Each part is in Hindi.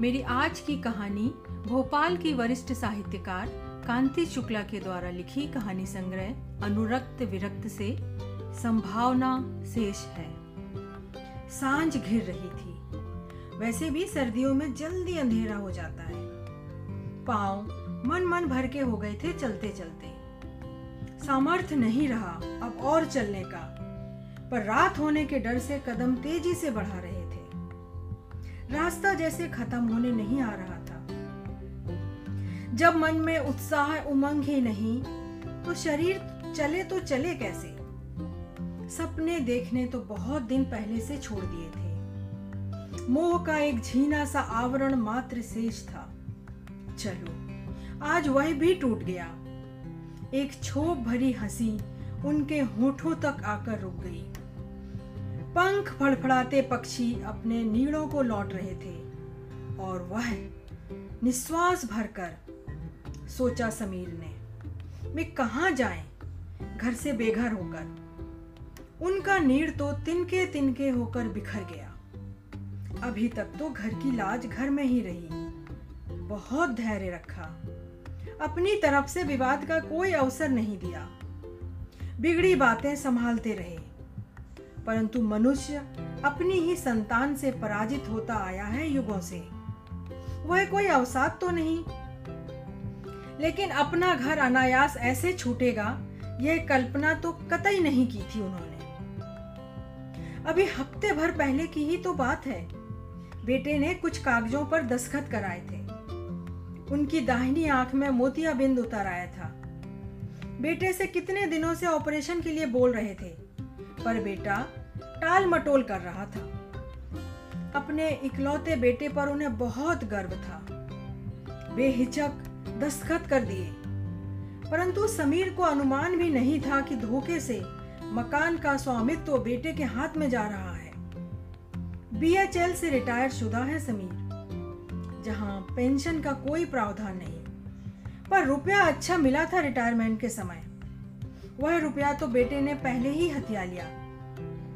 मेरी आज की कहानी भोपाल की वरिष्ठ साहित्यकार कांति शुक्ला के द्वारा लिखी कहानी संग्रह अनुरक्त विरक्त से संभावना शेष है। साँझ घिर रही थी। वैसे भी सर्दियों में जल्दी अंधेरा हो जाता है। पाँव मन मन भर के हो गए थे चलते चलते। सामर्थ्य नहीं रहा अब और चलने का। पर रात होने के डर से कदम तेज़ी से बढ़ा रहे रास्ता जैसे खत्म होने नहीं आ रहा था। जब मन में उत्साह उमंग ही नहीं तो शरीर चले तो चले कैसे? सपने देखने तो बहुत दिन पहले से छोड़ दिए थे। मोह का एक झीना सा आवरण मात्र शेष था। चलो, आज वह भी टूट गया। एक छोप भरी हँसी उनके होठों तक आकर रुक गई। पंख फड़फड़ाते पक्षी अपने नीड़ों को लौट रहे थे। और वह निश्वास भरकर सोचा समीर ने वे कहाँ जाएँ? घर से बेघर होकर। उनका नीड़ तो तिनके तिनके होकर बिखर गया। अभी तक तो घर की लाज घर में ही रही। बहुत धैर्य रखा। अपनी तरफ़ से विवाद का कोई अवसर नहीं दिया। बिगड़ी बातें संभालते रहे। परंतु मनुष्य अपनी ही संतान से पराजित होता आया है युगों से। वह कोई अवसाद तो नहीं। लेकिन अपना घर अनायास ऐसे छूटेगा, यह कल्पना तो कतई नहीं की थी उन्होंने। अभी हफ़्ते भर पहले की ही तो बात है। बेटे ने कुछ कागजों पर दस्खत कराए थे। उनकी दाहिनी आँख में मोतियाबिंद उतर आया था। बेटे से कितने दिनों से ऑपरेशन के लिए बोल रहे थे? पर बेटा टाल मटोल कर रहा था। अपने इकलौते बेटे पर उन्हें बहुत गर्व था। बेहिचक, दस्तखत कर दिए। परंतु समीर को अनुमान भी नहीं था कि धोखे से मकान का स्वामित्व तो बेटे के हाथ में जा रहा है। बीएचएल से रिटायर शुदा है समीर, जहाँ पेंशन का कोई प्रावधान नहीं। पर रुपया अच्छा मिला था रिटायरमेंट के समय। वह रुपया तो बेटे ने पहले ही हथिया लिया।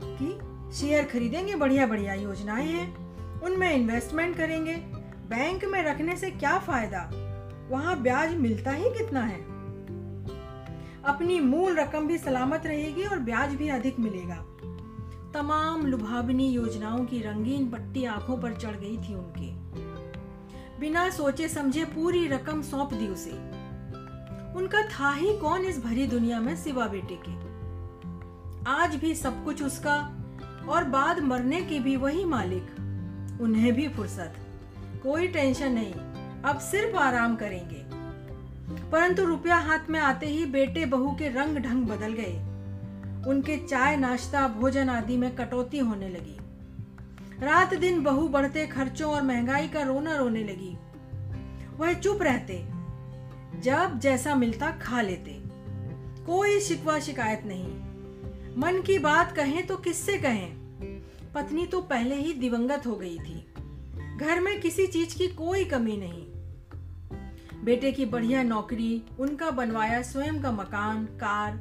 कि शेयर खरीदेंगे बढ़िया बढ़िया योजनाएँ हैं, उनमें इन्वेस्टमेंट करेंगे बैंक में रखने से क्या फ़ायदा? वहाँ ब्याज मिलता ही कितना है? अपनी मूल रकम भी सलामत रहेगी और ब्याज भी अधिक मिलेगा। तमाम लुभावनी योजनाओं की रंगीन पट्टी आँखों पर चढ़ गई थी उनके। बिना सोचे समझे पूरी रकम सौंप दी उसे। उनका था ही कौन इस भरी दुनिया में सिवा बेटे के? आज भी सब कुछ उसका और बाद मरने के भी वही मालिक। उन्हें भी फुर्सत। कोई टेंशन नहीं। अब सिर्फ़ आराम करेंगे। परंतु रुपया हाथ में आते ही बेटे बहू के रंग ढंग बदल गए। उनके चाय नाश्ता, भोजन आदि में कटौती होने लगी। रात दिन बहू बढ़ते खर्चों और महँगाई का रोना रोने लगी। वह चुप रहते। जब जैसा मिलता खा लेते। कोई शिकवा शिकायत नहीं। मन की बात कहें तो किससे कहें? पत्नी तो पहले ही दिवंगत हो गई थी। घर में किसी चीज़ की कोई कमी नहीं। बेटे की बढ़िया नौकरी, उनका बनवाया स्वयं का मकान, कार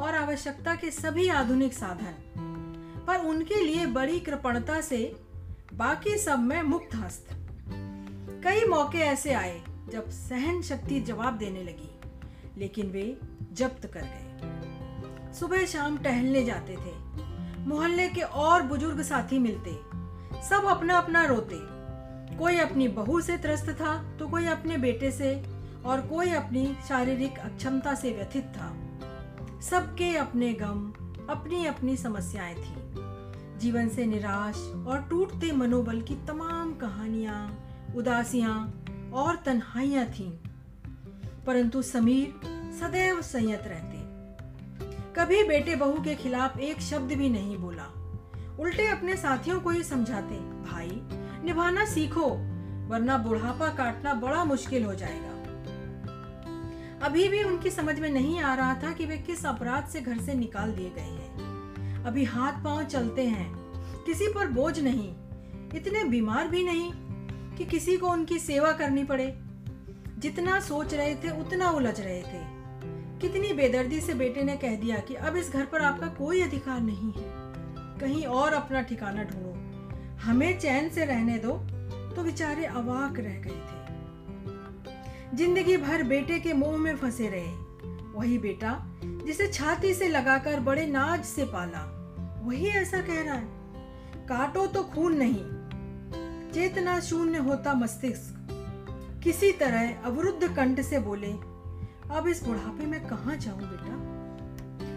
और आवश्यकता के सभी आधुनिक साधन। पर उनके लिए बड़ी कृपणता से बाकी सब में मुक्त हस्त। कई मौके ऐसे आए जब सहन शक्ति जवाब देने लगी, लेकिन वे जब्त कर गए। सुबह शाम टहलने जाते थे। मोहल्ले के और बुज़ुर्ग साथी मिलते। सब अपना अपना रोते। कोई अपनी बहू से त्रस्त था तो कोई अपने बेटे से, और कोई अपनी शारीरिक अक्षमता से व्यथित था। सबके अपने गम अपनी अपनी समस्याएँ थी। जीवन से निराश और टूटते मनोबल की तमाम कहानियाँ, उदासियाँ और तन्हाइयाँ थीं, परंतु समीर सदैव संयत रहते। कभी बेटे बहू के खिलाफ एक शब्द भी नहीं बोला। उल्टे अपने साथियों को ही समझाते, भाई, निभाना सीखो, वरना बुढ़ापा काटना बड़ा मुश्किल हो जाएगा। अभी भी उनकी समझ में नहीं आ रहा था कि वे किस अपराध से घर से निकाल दिए गए हैं। अभी हाथ पाँव चलते हैं, किसी पर बोझ नहीं, इतने बीमार भी नहीं कि किसी को उनकी सेवा करनी पड़े। जितना सोच रहे थे, उतना उलझ रहे थे। कितनी बेदर्दी से बेटे ने कह दिया कि अब इस घर पर आपका कोई अधिकार नहीं है। कहीं और अपना ठिकाना ढूंढो। हमें चैन से रहने दो तो बेचारे अवाक रह गए थे। ज़िंदगी भर बेटे के मुँह में फंसे रहे। वही बेटा जिसे छाती से लगाकर बड़े नाज से पाला। वही ऐसा कह रहा है, काटो तो खून नहीं चेतना शून्य होता मस्तिष्क। किसी तरह अवरुद्ध कंठ से बोले, अब इस बुढ़ापे में कहा जाऊँ बेटा?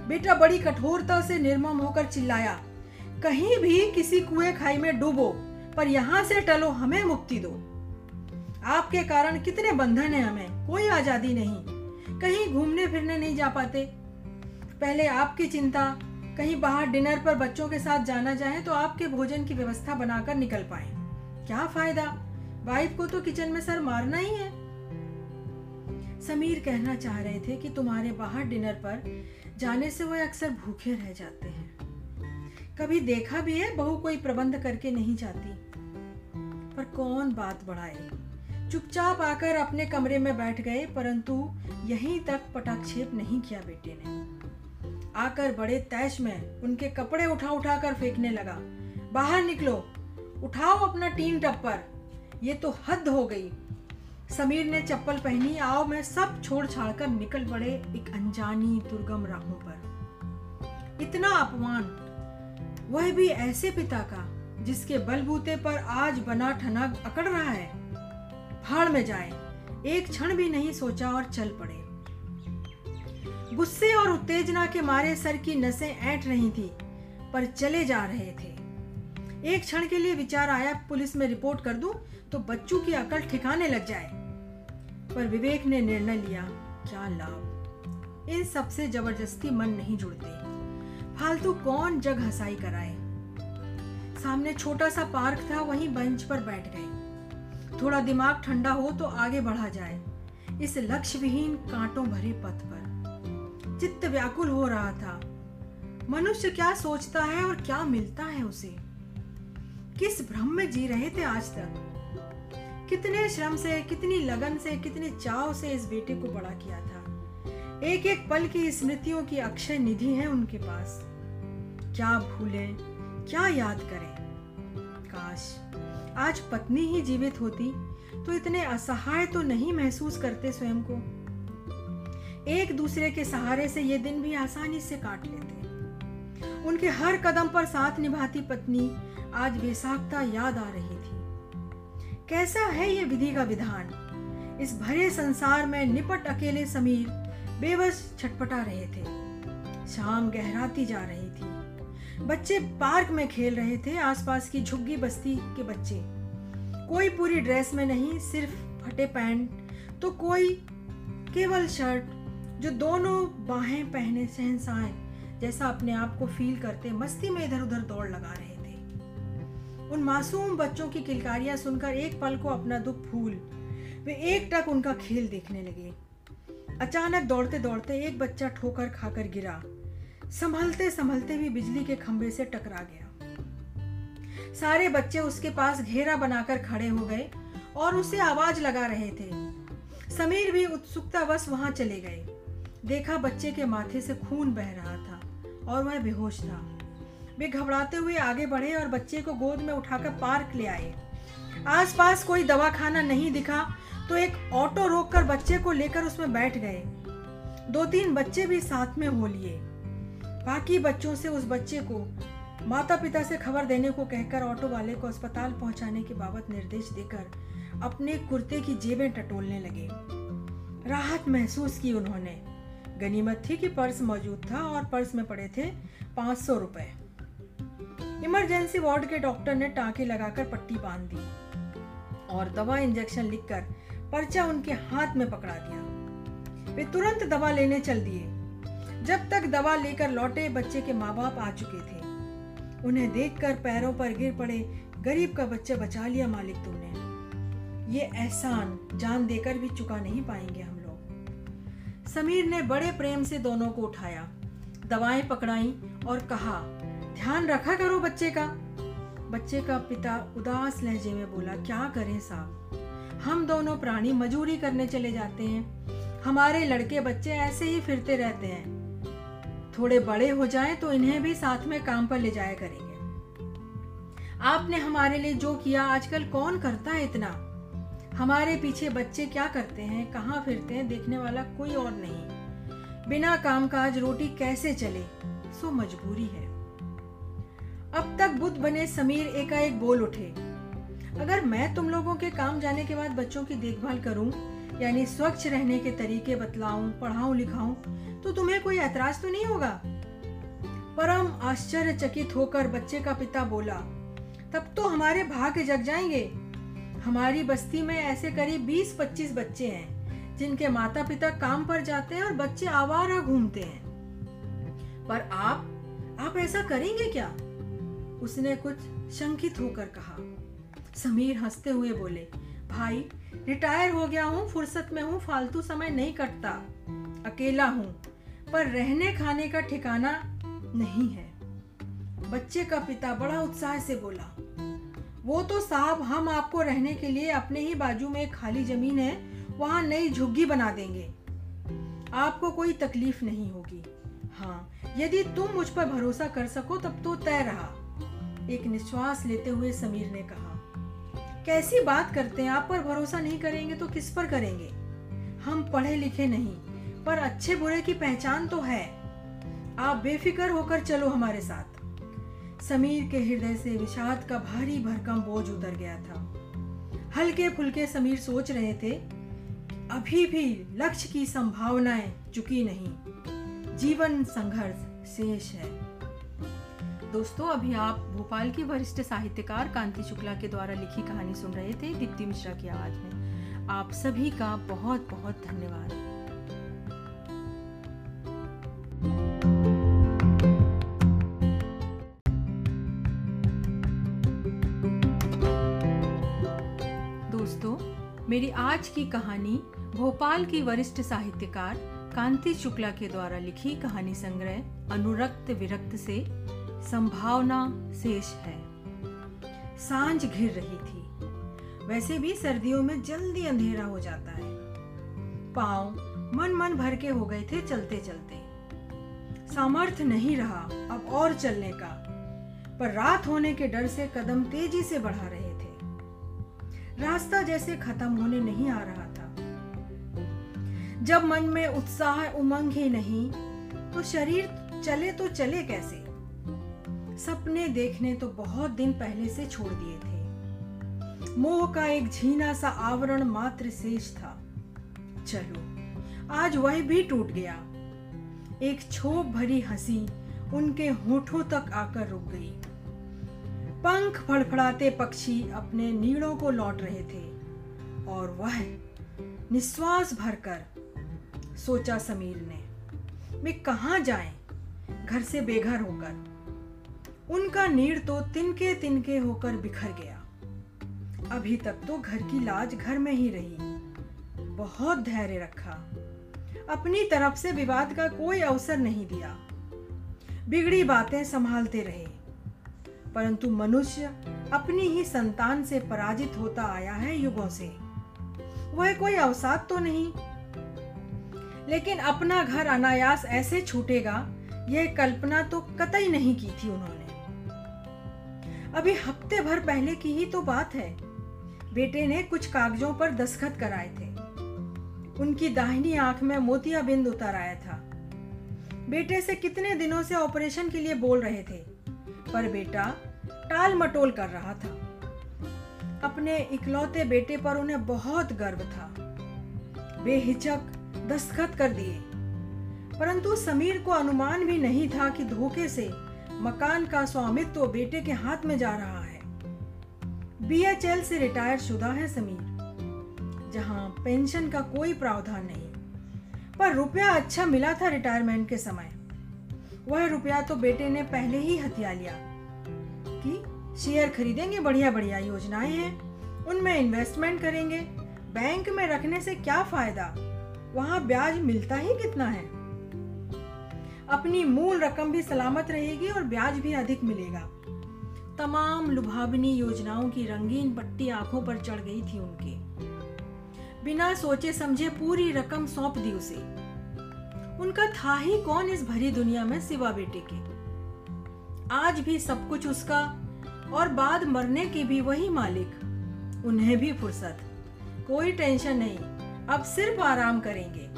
बेटा बड़ी कठोरता से निर्मम होकर चिल्लाया, कहीं भी किसी कुएँ खाई में डूबो, पर यहाँ से टलो, हमें मुक्ति दो। आपके कारण कितने बंधन है हमें, कोई आज़ादी नहीं। कहीं घूमने फिरने नहीं जा पाते। पहले आपकी चिंता, कहीं बाहर डिनर पर बच्चों के साथ जाना चाहे तो आपके भोजन की व्यवस्था बनाकर निकल पाए। क्या फ़ायदा? वाइफ को तो किचन में सर मारना ही है। समीर कहना चाह रहे थे कि तुम्हारे बाहर डिनर पर जाने से वो अक्सर भूखे रह जाते हैं। कभी देखा भी है, बहू कोई प्रबंध करके नहीं जाती। पर कौन बात बढ़ाए? चुपचाप आकर अपने कमरे में बैठ गए, परंतु यहीं तक पटाक्षेप नहीं किया बेटे ने। आकर बड़े तैश में उनके कपड़े उठा उठा कर फेंकने लगा। बाहर निकलो। उठाओ अपना टीन टप्पर। ये तो हद हो गई। समीर ने चप्पल पहनी, आओ, मैं सब छोड़ छाड़ कर निकल पड़े एक अनजानी दुर्गम राहों पर। इतना अपमान, वह भी ऐसे पिता का, जिसके बलबूते पर आज बना ठनक अकड़ रहा है। फाड़ में जाए, एक क्षण भी नहीं सोचा और चल पड़े। गुस्से और उत्तेजना के मारे सर की नसें ऐंठ रही थी, पर चले जा रहे थे। एक क्षण के लिए विचार आया, पुलिस में रिपोर्ट कर दूँ तो बच्चों की अकल ठिकाने लग जाए। पर विवेक ने निर्णय लिया, क्या लाभ? इन सबसे ज़बरदस्ती मन नहीं जुड़ते। फालतू कौन जग हसाई कराए? सामने छोटा सा पार्क था, वहीं बेंच पर बैठ गए। थोड़ा दिमाग ठंडा हो तो आगे बढ़ा जाए, इस लक्ष्य विहीन कांटों भरे पथ पर। चित्त व्याकुल हो रहा था। मनुष्य क्या सोचता है और क्या मिलता है उसे? किस भ्रम में जी रहे थे आज तक? कितने श्रम से, कितनी लगन से, कितने चाव से इस बेटे को बड़ा किया था? एक एक पल की स्मृतियों की अक्षय निधि है उनके पास। क्या भूले, क्या याद करें? काश आज पत्नी ही जीवित होती तो इतने असहाय तो नहीं महसूस करते स्वयं को। एक दूसरे के सहारे से ये दिन भी आसानी से काट लेते। उनके हर कदम पर साथ निभाती पत्नी आज बेसाख्ता याद आ रही थी। कैसा है ये विधि का विधान? इस भरे संसार में निपट अकेले समीर बेबस छटपटा रहे थे। शाम गहराती जा रही थी। बच्चे पार्क में खेल रहे थे आसपास की झुग्गी बस्ती के बच्चे। कोई पूरी ड्रेस में नहीं, सिर्फ़ फटे पैंट तो कोई केवल शर्ट, जो दोनों बाहें पहने सहनसाए जैसा अपने आप को फील करते, मस्ती में इधर उधर दौड़ लगा रहे थे। उन मासूम बच्चों की किलकारियाँ सुनकर एक पल को अपना दुख भूल, वे एक टक उनका खेल देखने लगे। अचानक दौड़ते दौड़ते एक बच्चा ठोकर खाकर गिरा। संभलते संभलते भी बिजली के खंभे से टकरा गया। सारे बच्चे उसके पास घेरा बनाकर खड़े हो गए और उसे आवाज़ लगा रहे थे। समीर भी उत्सुकतावश वहाँ चले गए। देखा बच्चे के माथे से खून बह रहा था। और वह बेहोश था। वे घबराते हुए आगे बढ़े और बच्चे को गोद में उठाकर पार्क ले आए। आसपास कोई दवाखाना नहीं दिखा तो एक ऑटो रोककर बच्चे को लेकर उसमें बैठ गए। दो तीन बच्चे भी साथ में हो लिए। बाकी बच्चों से उस बच्चे को माता पिता से खबर देने को कहकर ऑटो वाले को अस्पताल पहुँचाने के बाबत निर्देश देकर अपने कुर्ते की जेबें टटोलने लगे। राहत महसूस की उन्होंने। गनीमत थी कि पर्स मौजूद था और पर्स में पड़े थे पाँच सौ रुपए। इमरजेंसी वार्ड के डॉक्टर ने टाँके लगाकर पट्टी बाँध दी और दवा इंजेक्शन लिखकर पर्चा उनके हाथ में पकड़ा दिया। वे तुरंत दवा लेने चल दिए। जब तक दवा लेकर लौटे, बच्चे के माँ बाप आ चुके थे। उन्हें देखकर पैरों पर गिर पड़े गरीब का बच्चा बचा लिया मालिक तुमने। ये एहसान जान देकर भी चुका नहीं पाएँगे हम। समीर ने बड़े प्रेम से दोनों को उठाया। दवाएँ पकड़ाई और कहा, ध्यान रखा करो बच्चे का। बच्चे का पिता उदास लहजे में बोला, क्या करें साहब? हम दोनों प्राणी मजूरी करने चले जाते हैं। हमारे लड़के बच्चे ऐसे ही फिरते रहते हैं। थोड़े बड़े हो जाएँ तो इन्हें भी साथ में काम पर ले जाया करेंगे। आपने हमारे लिए जो किया, आजकल कौन करता है इतना? हमारे पीछे बच्चे क्या करते हैं, कहाँ फिरते हैं, देखने वाला कोई और नहीं। बिना काम काज रोटी कैसे चले, सो मजबूरी है। अब तक बुद्ध बने समीर एकाएक बोल उठे, अगर मैं तुम लोगों के काम जाने के बाद बच्चों की देखभाल करूँ, यानी स्वच्छ रहने के तरीके बतलाऊं, पढ़ाऊं, लिखाऊं तो तुम्हें कोई ऐतराज तो नहीं होगा? परम आश्चर्यचकित होकर बच्चे का पिता बोला, तब तो हमारे भाग्य जग जाएँगे। हमारी बस्ती में ऐसे करीब 20-25 बच्चे हैं, जिनके माता पिता काम पर जाते हैं और बच्चे आवारा घूमते हैं। पर आप आप ऐसा करेंगे क्या? उसने कुछ शंकित होकर कहा। समीर हँसते हुए बोले, भाई, रिटायर हो गया हूँ, फुर्सत में हूँ, फालतू समय नहीं कटता। अकेला हूँ, पर रहने खाने का ठिकाना नहीं है। बच्चे का पिता बड़ा उत्साह से बोला वो तो साहब हम आपको रहने के लिए अपने ही बाजू में एक खाली ज़मीन है, वहाँ नई झुग्गी बना देंगे। आपको कोई तकलीफ़ नहीं होगी। हाँ यदि तुम मुझ पर भरोसा कर सको तब तो तय रहा, एक निश्वास लेते हुए समीर ने कहा। कैसी बात करते हैं, आप पर भरोसा नहीं करेंगे तो किस पर करेंगे? हम पढ़े लिखे नहीं, पर अच्छे बुरे की पहचान तो है। आप बेफिक्र होकर चलो हमारे साथ। समीर के हृदय से विषाद का भारी भरकम बोझ उतर गया था। हल्के फुलके समीर सोच रहे थे, अभी भी लक्ष्य की संभावनाएँ चुकी नहीं। जीवन संघर्ष शेष है। दोस्तों, अभी आप भोपाल की वरिष्ठ साहित्यकार कांति शुक्ला के द्वारा लिखी कहानी सुन रहे थे दीप्ति मिश्रा की आवाज़ में। आप सभी का बहुत बहुत धन्यवाद। मेरी आज की कहानी भोपाल की वरिष्ठ साहित्यकार कांति शुक्ला के द्वारा लिखी कहानी संग्रह अनुरक्त विरक्त से संभावना शेष है। साँझ घिर रही थी। वैसे भी सर्दियों में जल्दी अंधेरा हो जाता है। पाँव मन मन भर के हो गए थे चलते चलते। सामर्थ्य नहीं रहा अब और चलने का। पर रात होने के डर से कदम तेज़ी से बढ़ा रहे रास्ता जैसे खत्म होने नहीं आ रहा था। जब मन में उत्साह उमंग ही नहीं तो शरीर चले तो चले कैसे? सपने देखने तो बहुत दिन पहले से छोड़ दिए थे। मोह का एक झीना सा आवरण मात्र शेष था। चलो, आज वह भी टूट गया। एक छोप भरी हँसी उनके होठों तक आकर रुक गई। पंख फड़फड़ाते पक्षी अपने नीड़ों को लौट रहे थे, और वह निश्वास भरकर सोचा समीर ने वे कहा जाएँ? घर से बेघर होकर। उनका नीड़ तो तिनके तिनके होकर बिखर गया। अभी तक तो घर की लाज घर में ही रही। बहुत धैर्य रखा। अपनी तरफ़ से विवाद का कोई अवसर नहीं दिया। बिगड़ी बातें संभालते रहे। परंतु मनुष्य अपनी ही संतान से पराजित होता आया है युगों से। वह कोई अवसाद तो नहीं। लेकिन अपना घर अनायास ऐसे छूटेगा, यह कल्पना तो कतई नहीं की थी उन्होंने। अभी हफ़्ते भर पहले की ही तो बात है। बेटे ने कुछ कागजों पर दस्खत कराए थे। उनकी दाहिनी आँख में मोतियाबिंद उतर आया था। बेटे से कितने दिनों से ऑपरेशन के लिए बोल रहे थे। पर बेटा टाल मटोल कर रहा था। अपने इकलौते बेटे पर उन्हें बहुत गर्व था। बेहिचक, दस्तखत कर दिए। परंतु समीर को अनुमान भी नहीं था कि धोखे से मकान का स्वामित्व बेटे के हाथ में जा रहा है। बीएचएल से रिटायर शुदा है समीर, जहाँ पेंशन का कोई प्रावधान नहीं। पर रुपया अच्छा मिला था रिटायरमेंट के समय। वह रुपया तो बेटे ने पहले ही हथिया लिया। शेयर खरीदेंगे बढ़िया बढ़िया योजनाएँ हैं। उनमें इन्वेस्टमेंट करेंगे। बैंक में रखने से क्या फ़ायदा? वहाँ ब्याज मिलता ही कितना है? अपनी मूल रकम भी सलामत रहेगी और ब्याज भी अधिक मिलेगा। तमाम लुभावनी योजनाओं की रंगीन पट्टी आँखों पर चढ़ गई थी उनके। बिना सोचे समझे पूरी रकम सौंप दी उसे। उनका था ही कौन इस भरी दुनिया में सिवा बेटे के? आज भी सब कुछ उसका और बाद मरने की भी वही मालिक। उन्हें भी फुर्सत। कोई टेंशन नहीं, अब सिर्फ़ आराम करेंगे।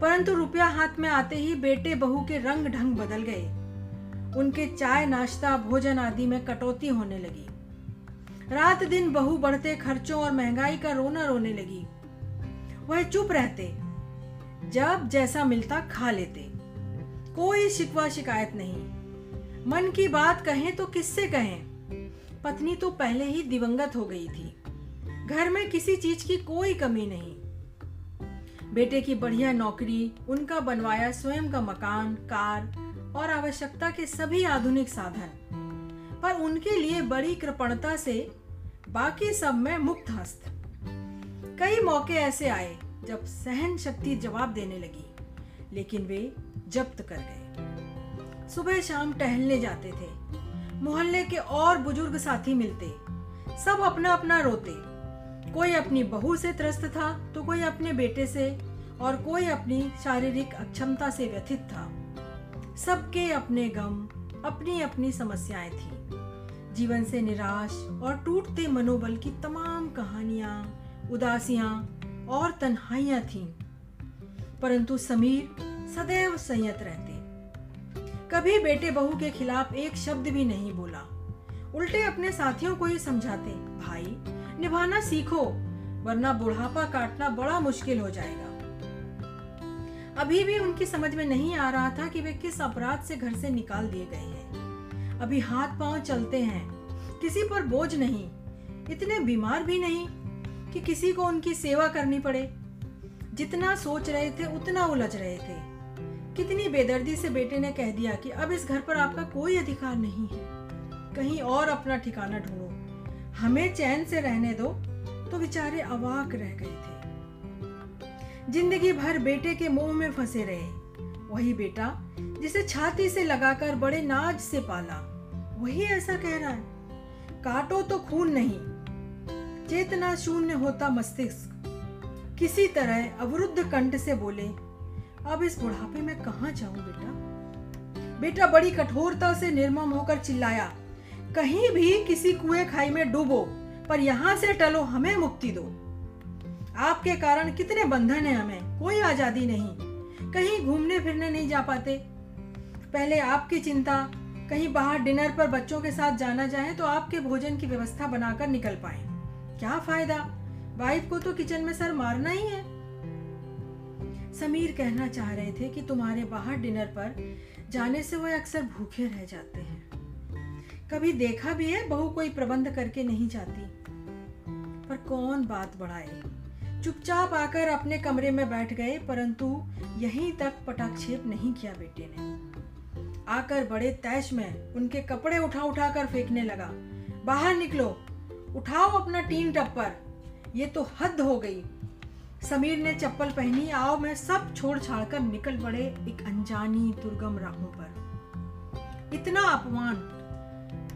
परंतु रुपया हाथ में आते ही बेटे बहू के रंग ढंग बदल गए। उनके चाय नाश्ता, भोजन आदि में कटौती होने लगी। रात दिन बहू बढ़ते खर्चों और महँगाई का रोना रोने लगी। वह चुप रहते, जब जैसा मिलता खा लेते। कोई शिकवा शिकायत नहीं। मन की बात कहें तो किससे कहें? पत्नी तो पहले ही दिवंगत हो गई थी। घर में किसी चीज़ की कोई कमी नहीं। बेटे की बढ़िया नौकरी, उनका बनवाया स्वयं का मकान, कार और आवश्यकता के सभी आधुनिक साधन। पर उनके लिए बड़ी कृपणता से बाकी सब में मुक्त हस्त। कई मौके ऐसे आए जब सहन शक्ति जवाब देने लगी, लेकिन वे जब्त कर गए। सुबह शाम टहलने जाते थे। मोहल्ले के और बुज़ुर्ग साथी मिलते। सब अपना अपना रोते। कोई अपनी बहू से त्रस्त था तो कोई अपने बेटे से, और कोई अपनी शारीरिक अक्षमता से व्यथित था। सबके अपने गम अपनी अपनी समस्याएँ थी। जीवन से निराश और टूटते मनोबल की तमाम कहानियाँ, उदासियाँ और तन्हाइयाँ थीं। परंतु समीर सदैव संयत रहते कभी बेटे बहू के खिलाफ एक शब्द भी नहीं बोला। उल्टे अपने साथियों को ही समझाते, भाई, निभाना सीखो, वरना बुढ़ापा काटना बड़ा मुश्किल हो जाएगा। अभी भी उनकी समझ में नहीं आ रहा था कि वे किस अपराध से घर से निकाल दिए गए हैं। अभी हाथ पाँव चलते हैं, किसी पर बोझ नहीं, इतने बीमार भी नहीं कि किसी को उनकी सेवा करनी पड़े। जितना सोच रहे थे, उतना उलझ रहे थे। कितनी बेदर्दी से बेटे ने कह दिया कि अब इस घर पर आपका कोई अधिकार नहीं है। कहीं और अपना ठिकाना ढूंढो। हमें चैन से रहने दो। तो बेचारे अवाक रह गए थे। ज़िंदगी भर बेटे के मुँह में फंसे रहे। वही बेटा जिसे छाती से लगाकर बड़े नाज से पाला। वही ऐसा कह रहा है। काटो तो खून नहीं। चेतना शून्य होता मस्तिष्क। किसी तरह अवरुद्ध कंठ से बोले अब इस बुढ़ापे में कहा जाऊँ बेटा? बेटा बड़ी कठोरता से निर्मम होकर चिल्लाया, कहीं भी किसी कुएँ खाई में डूबो, पर यहाँ से टलो, हमें मुक्ति दो। आपके कारण कितने बंधन है हमें, कोई आज़ादी नहीं। कहीं घूमने फिरने नहीं जा पाते। पहले आपकी चिंता, कहीं बाहर डिनर पर बच्चों के साथ जाना जाए तो आपके भोजन की व्यवस्था बनाकर निकल पाए। क्या फ़ायदा? वाइफ को तो किचन में सर मारना ही है। समीर कहना चाह रहे थे कि तुम्हारे बाहर डिनर पर जाने से वह अक्सर भूखे रह जाते हैं। कभी देखा भी है, बहू कोई प्रबंध करके नहीं जाती। पर कौन बात बढ़ाए? चुपचाप आकर अपने कमरे में बैठ गए, परंतु यहीं तक पटाक्षेप नहीं किया बेटे ने। आकर बड़े तैश में उनके कपड़े उठा उठा कर फेंकने लगा। बाहर निकलो, उठाओ अपना टीन टप्पर। ये तो हद हो गई। समीर ने चप्पल पहनी, आओ मैं सब छोड़ छाड़ कर निकल पड़े एक अनजानी दुर्गम राहों पर। इतना अपमान,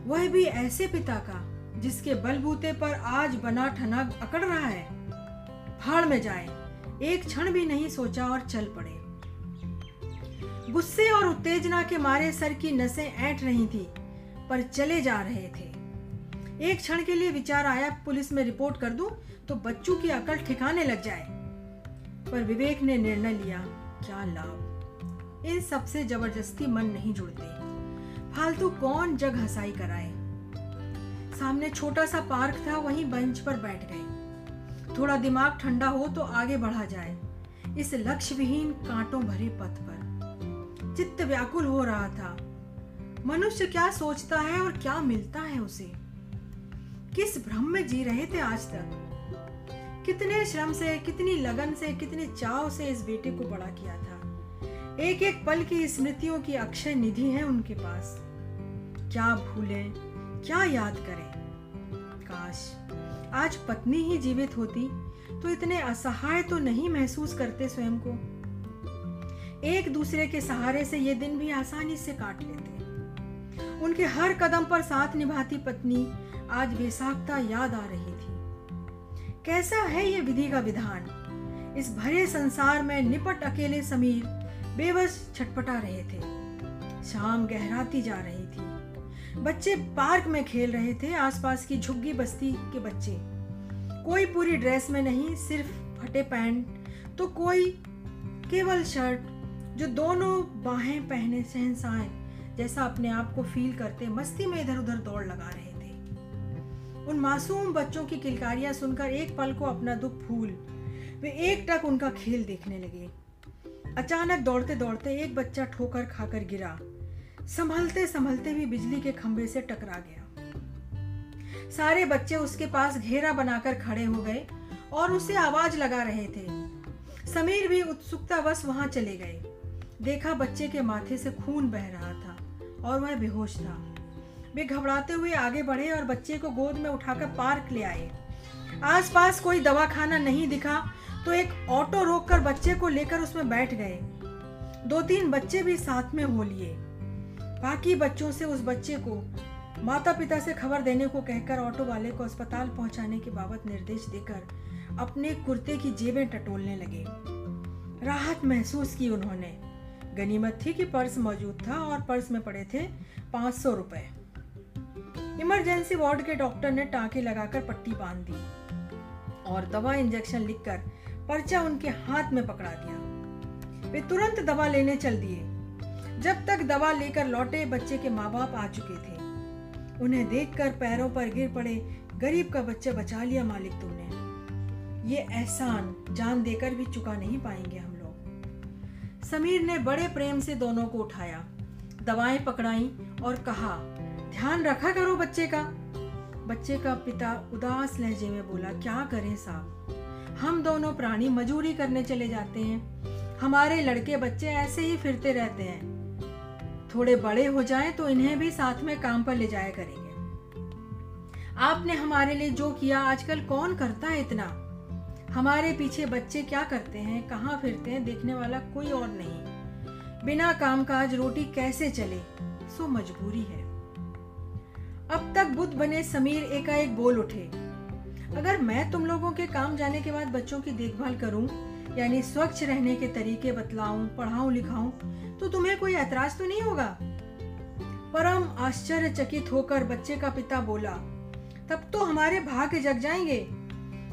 वह भी ऐसे पिता का, जिसके बलबूते पर आज बना ठना अकड़ रहा है। फाड़ में जाए, एक क्षण भी नहीं सोचा और चल पड़े। गुस्से और उत्तेजना के मारे सर की नसें ऐंठ रही थी, पर चले जा रहे थे। एक क्षण के लिए विचार आया, पुलिस में रिपोर्ट कर दूँ तो बच्चों की अकल ठिकाने लग जाए। पर विवेक ने निर्णय लिया, क्या लाभ? इन सबसे ज़बरदस्ती मन नहीं जुड़ते। फालतू कौन जग हसाई कराए? सामने छोटा सा पार्क था, वहीं बेंच पर बैठ गए। थोड़ा दिमाग ठंडा हो तो आगे बढ़ा जाए, इस लक्ष्य विहीन कांटों भरे पथ पर। चित्त व्याकुल हो रहा था। मनुष्य क्या सोचता है और क्या मिलता है उसे? किस भ्रम में जी रहे थे आज तक? कितने श्रम से, कितनी लगन से, कितने चाव से इस बेटे को बड़ा किया था। एक एक पल की स्मृतियों की अक्षय निधि है उनके पास। क्या भूले, क्या याद करें? काश आज पत्नी ही जीवित होती तो इतने असहाय तो नहीं महसूस करते स्वयं को। एक दूसरे के सहारे से ये दिन भी आसानी से काट लेते। उनके हर कदम पर साथ निभाती पत्नी, आज बेसाख्ता याद आ रही कैसा है ये विधि का विधान? इस भरे संसार में निपट अकेले समीर बेबस छटपटा रहे थे। शाम गहराती जा रही थी। बच्चे पार्क में खेल रहे थे, आसपास की झुग्गी बस्ती के बच्चे। कोई पूरी ड्रेस में नहीं, सिर्फ़ फटे पैंट तो कोई केवल शर्ट, जो दोनों बाहें पहने सहनसाएँ जैसा अपने आप को फील करते मस्ती में इधर उधर दौड़ लगा रहे थे। उन मासूम बच्चों की किलकारियाँ सुनकर एक पल को अपना दुख भूल वे एक टक उनका खेल देखने लगे। अचानक दौड़ते दौड़ते एक बच्चा ठोकर खाकर गिरा। संभलते संभलते भी बिजली के खंभे से टकरा गया। सारे बच्चे उसके पास घेरा बनाकर खड़े हो गए और उसे आवाज़ लगा रहे थे। समीर भी उत्सुकतावश वहाँ चले गए। देखा बच्चे के माथे से खून बह रहा था और वह बेहोश था। वे घबराते हुए आगे बढ़े और बच्चे को गोद में उठाकर पार्क ले आए। आसपास कोई दवाखाना नहीं दिखा तो एक ऑटो रोककर बच्चे को लेकर उसमें बैठ गए। दो तीन बच्चे भी साथ में हो लिए। बाकी बच्चों से उस बच्चे को माता पिता से खबर देने को कहकर ऑटो वाले को अस्पताल पहुँचाने के बाबत निर्देश देकर अपने कुर्ते की जेबें टटोलने लगे। राहत महसूस की उन्होंने। गनीमत थी कि पर्स मौजूद था और पर्स में पड़े थे पाँच सौ रुपए। इमरजेंसी वार्ड के डॉक्टर ने टांके लगाकर पट्टी बाँध दी और दवा इंजेक्शन लिखकर पर्चा उनके हाथ में पकड़ा दिया। वे तुरंत दवा लेने चल दिए। जब तक दवा लेकर लौटे, बच्चे के माँ बाप आ चुके थे। उन्हें देखकर पैरों पर गिर पड़े गरीब का बच्चा, बचा लिया मालिक तुमने ये एहसान जान देकर भी चुका नहीं पाएँगे हम लोग। समीर ने बड़े प्रेम से दोनों को उठाया। दवाएँ पकड़ाई और कहा ध्यान रखा करो बच्चे का। बच्चे का पिता उदास लहजे में बोला, क्या करें साहब? हम दोनों प्राणी मजूरी करने चले जाते हैं। हमारे लड़के बच्चे ऐसे ही फिरते रहते हैं। थोड़े बड़े हो जाएँ तो इन्हें भी साथ में काम पर ले जाया करेंगे। आपने हमारे लिए जो किया, आजकल कौन करता है इतना? हमारे पीछे बच्चे क्या करते हैं, कहाँ फिरते हैं, देखने वाला कोई और नहीं। बिना काम काज रोटी कैसे चले? सो मजबूरी है। अब तक बुद्ध बने समीर एकाएक बोल उठे। अगर मैं तुम लोगों के काम जाने के बाद बच्चों की देखभाल करूँ, यानी स्वच्छ रहने के तरीके बतलाऊं, पढ़ाऊं, लिखाऊं तो तुम्हें कोई ऐतराज तो नहीं होगा? परम आश्चर्यचकित होकर बच्चे का पिता बोला, तब तो हमारे भाग्य जग जाएँगे।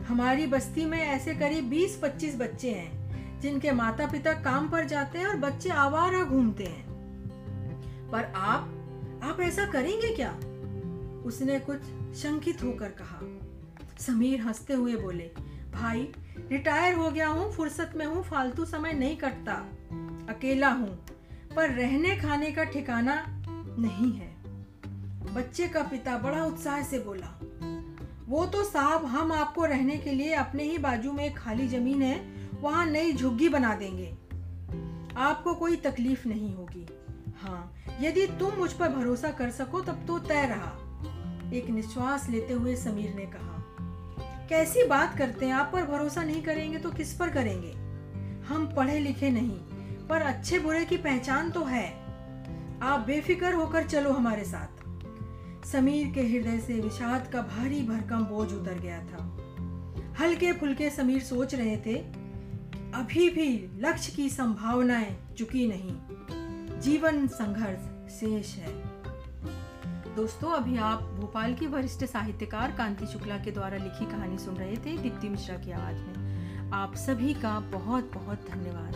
हमारी बस्ती में ऐसे करीब 20-25 बच्चे हैं, जिनके माता पिता काम पर जाते हैं और बच्चे आवारा घूमते हैं। पर आप आप ऐसा करेंगे क्या? उसने कुछ शंकित होकर कहा। समीर हँसते हुए बोले, भाई, रिटायर हो गया हूँ, फुर्सत में हूँ, फालतू समय नहीं कटता। अकेला हूँ, पर रहने खाने का ठिकाना नहीं है। बच्चे का पिता बड़ा उत्साह से बोला, वो तो साहब, हम आपको रहने के लिए अपने ही बाजू में एक खाली ज़मीन है, वहाँ नई झुग्गी बना देंगे। आपको कोई तकलीफ़ नहीं होगी। हाँ यदि तुम मुझ पर भरोसा कर सको, तब तो तय रहा। एक निश्वास लेते हुए समीर ने कहा, कैसी बात करते हैं, आप पर भरोसा नहीं करेंगे तो किस पर करेंगे? हम पढ़े लिखे नहीं, पर अच्छे बुरे की पहचान तो है। आप बेफिक्र होकर चलो हमारे साथ। समीर के हृदय से विषाद का भारी भरकम बोझ उतर गया था। हल्के फुलके समीर सोच रहे थे, अभी भी लक्ष्य की संभावनाएँ चुकी नहीं। जीवन संघर्ष शेष है। दोस्तों, अभी आप भोपाल की वरिष्ठ साहित्यकार कांति शुक्ला के द्वारा लिखी कहानी सुन रहे थे दीप्ति मिश्रा की आवाज़ में। आप सभी का बहुत बहुत धन्यवाद।